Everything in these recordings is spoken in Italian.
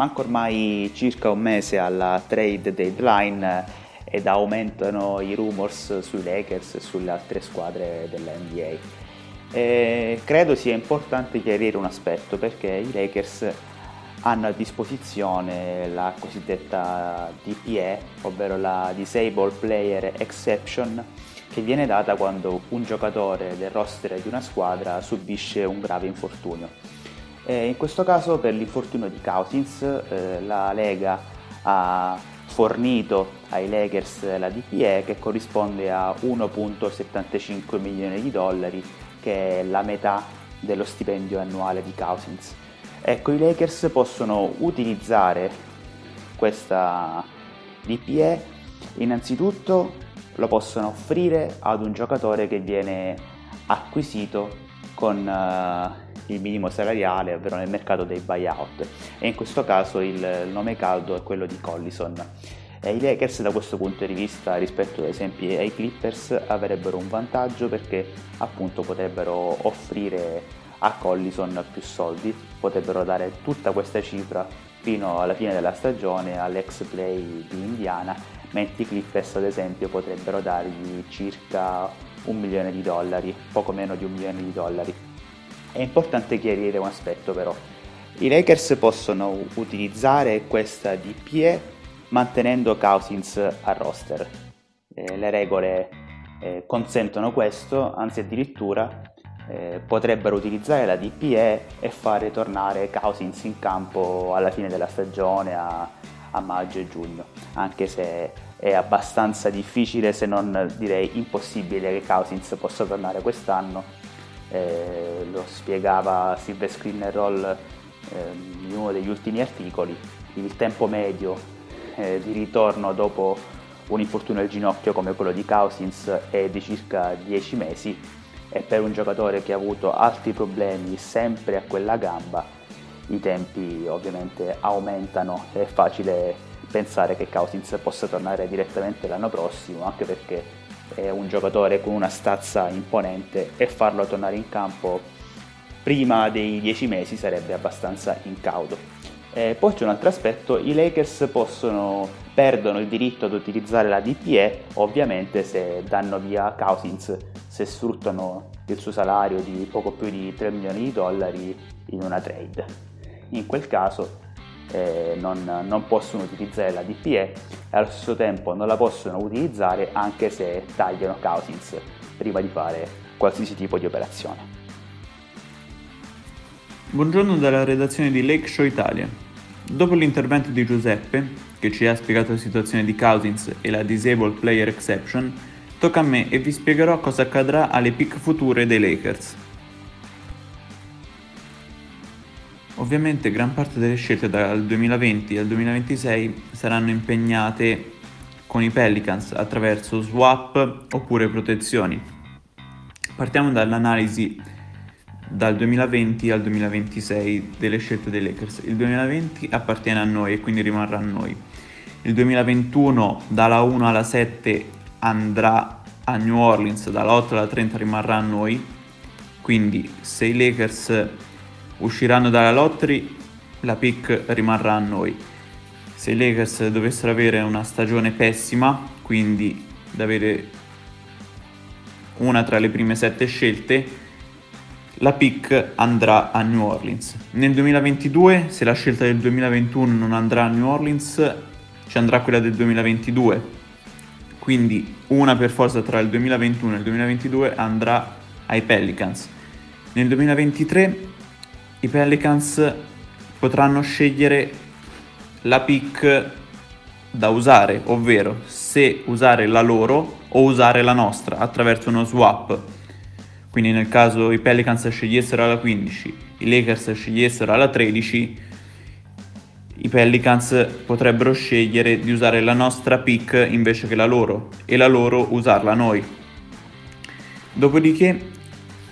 manca ormai circa un mese alla trade deadline ed aumentano i rumors sui Lakers e sulle altre squadre della NBA. E credo sia importante chiarire un aspetto perché i Lakers hanno a disposizione la cosiddetta DPE, ovvero la Disable Player Exception, che viene data quando un giocatore del roster di una squadra subisce un grave infortunio. E in questo caso per l'infortunio di Cousins eh, la Lega ha fornito ai Lakers la DPE che corrisponde a 1.75 milioni di dollari che è la metà dello stipendio annuale di Cousins. Ecco, i Lakers possono utilizzare questa DPE innanzitutto lo possono offrire ad un giocatore che viene acquisito con uh, il minimo salariale, ovvero nel mercato dei buyout. E in questo caso il nome caldo è quello di Collison. E I Lakers da questo punto di vista rispetto ad esempio ai Clippers avrebbero un vantaggio perché appunto potrebbero offrire a Collison più soldi, potrebbero dare tutta questa cifra fino alla fine della stagione all'ex play di Indiana, mentre i Clippers ad esempio potrebbero dargli circa un milione di dollari, poco meno di un milione di dollari. È importante chiarire un aspetto però. I Lakers possono utilizzare questa DPE mantenendo Cousins a roster. Eh, le regole eh, consentono questo, anzi addirittura eh, potrebbero utilizzare la DPE e fare tornare Cousins in campo alla fine della stagione a, a maggio e giugno, anche se è abbastanza difficile se non direi impossibile che Cousins possa tornare quest'anno. Eh, lo spiegava Silver Screen Roll eh, in uno degli ultimi articoli, il tempo medio eh, di ritorno dopo un infortunio al ginocchio come quello di Cousins è di circa 10 mesi. E per un giocatore che ha avuto altri problemi sempre a quella gamba i tempi ovviamente aumentano, è facile pensare che Cousins possa tornare direttamente l'anno prossimo anche perché è un giocatore con una stazza imponente e farlo tornare in campo prima dei 10 mesi sarebbe abbastanza incauto. Eh, poi c'è un altro aspetto, i Lakers possono, perdono il diritto ad utilizzare la DPE ovviamente se danno via Cousins, se sfruttano il suo salario di poco più di 3 milioni di dollari in una trade. In quel caso eh, non, non, possono utilizzare la DPE e allo stesso tempo non la possono utilizzare anche se tagliano Cousins prima di fare qualsiasi tipo di operazione. Buongiorno dalla redazione di Lake Show Italia. Dopo l'intervento di Giuseppe, che ci ha spiegato la situazione di Cousins e la Disabled Player Exception, tocca a me e vi spiegherò cosa accadrà alle pick future dei Lakers. Ovviamente gran parte delle scelte dal 2020 al 2026 saranno impegnate con i Pelicans attraverso swap oppure protezioni. Partiamo dall'analisi dal 2020 al 2026 delle scelte dei Lakers. Il 2020 appartiene a noi e quindi rimarrà a noi. Il 2021 dalla 1 alla 7 andrà a New Orleans, dalla 8 alla 30 rimarrà a noi. Quindi se i Lakers usciranno dalla lottery, la pick rimarrà a noi. Se i Lakers dovessero avere una stagione pessima, quindi da avere una tra le prime 7 scelte, la pick andrà a New Orleans. Nel 2022, se la scelta del 2021 non andrà a New Orleans, ci andrà quella del 2022. Quindi una per forza tra il 2021 e il 2022 andrà ai Pelicans. Nel 2023 i Pelicans potranno scegliere la pick da usare, ovvero se usare la loro o usare la nostra attraverso uno swap quindi nel caso i Pelicans scegliessero alla 15, i Lakers scegliessero alla 13, i Pelicans potrebbero scegliere di usare la nostra pick invece che la loro e la loro usarla noi. Dopodiché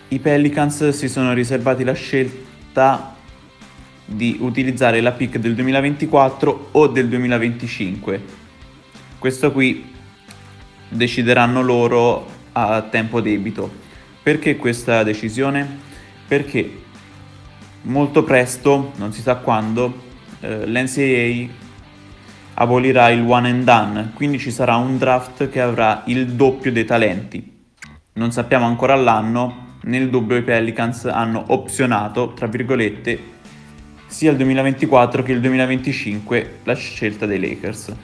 i Pelicans si sono riservati la scelta di utilizzare la pick del 2024 o del 2025. Questo qui decideranno loro a tempo debito. Perché questa decisione? Perché molto presto, non si sa quando, eh, l'NCAA abolirà il one and done, quindi ci sarà un draft che avrà il doppio dei talenti. Non sappiamo ancora l'anno, nel dubbio i Pelicans hanno opzionato, tra virgolette, sia il 2024 che il 2025 la scelta dei Lakers.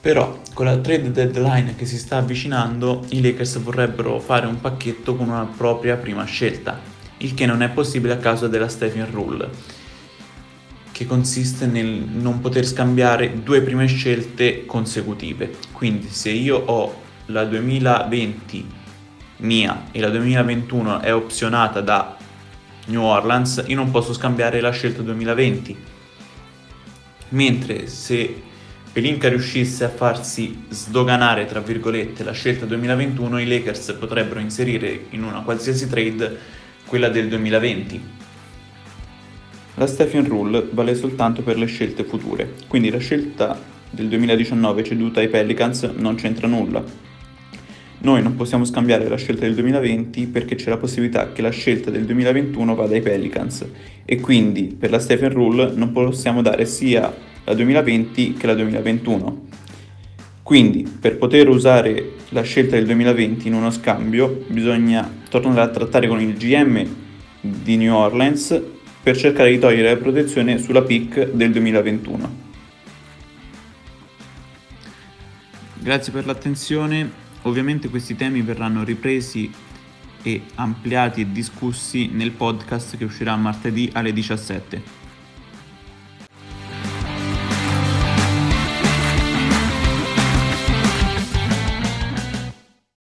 Però con la trade deadline che si sta avvicinando i Lakers vorrebbero fare un pacchetto con una propria prima scelta, il che non è possibile a causa della Stephen Rule, che consiste nel non poter scambiare due prime scelte consecutive. Quindi se io ho la 2020 mia e la 2021 è opzionata da New Orleans, io non posso scambiare la scelta 2020. Mentre se Pelinka riuscisse a farsi sdoganare, tra virgolette, la scelta 2021, i Lakers potrebbero inserire in una qualsiasi trade quella del 2020. La Stephen Rule vale soltanto per le scelte future, quindi la scelta del 2019 ceduta ai Pelicans non c'entra nulla. Noi non possiamo scambiare la scelta del 2020 perché c'è la possibilità che la scelta del 2021 vada ai Pelicans e quindi per la Stephen Rule non possiamo dare sia la 2020 che la 2021. Quindi per poter usare la scelta del 2020 in uno scambio bisogna tornare a trattare con il GM di New Orleans per cercare di togliere la protezione sulla pick del 2021. Grazie per l'attenzione, ovviamente questi temi verranno ripresi e ampliati e discussi nel podcast che uscirà martedì alle 17.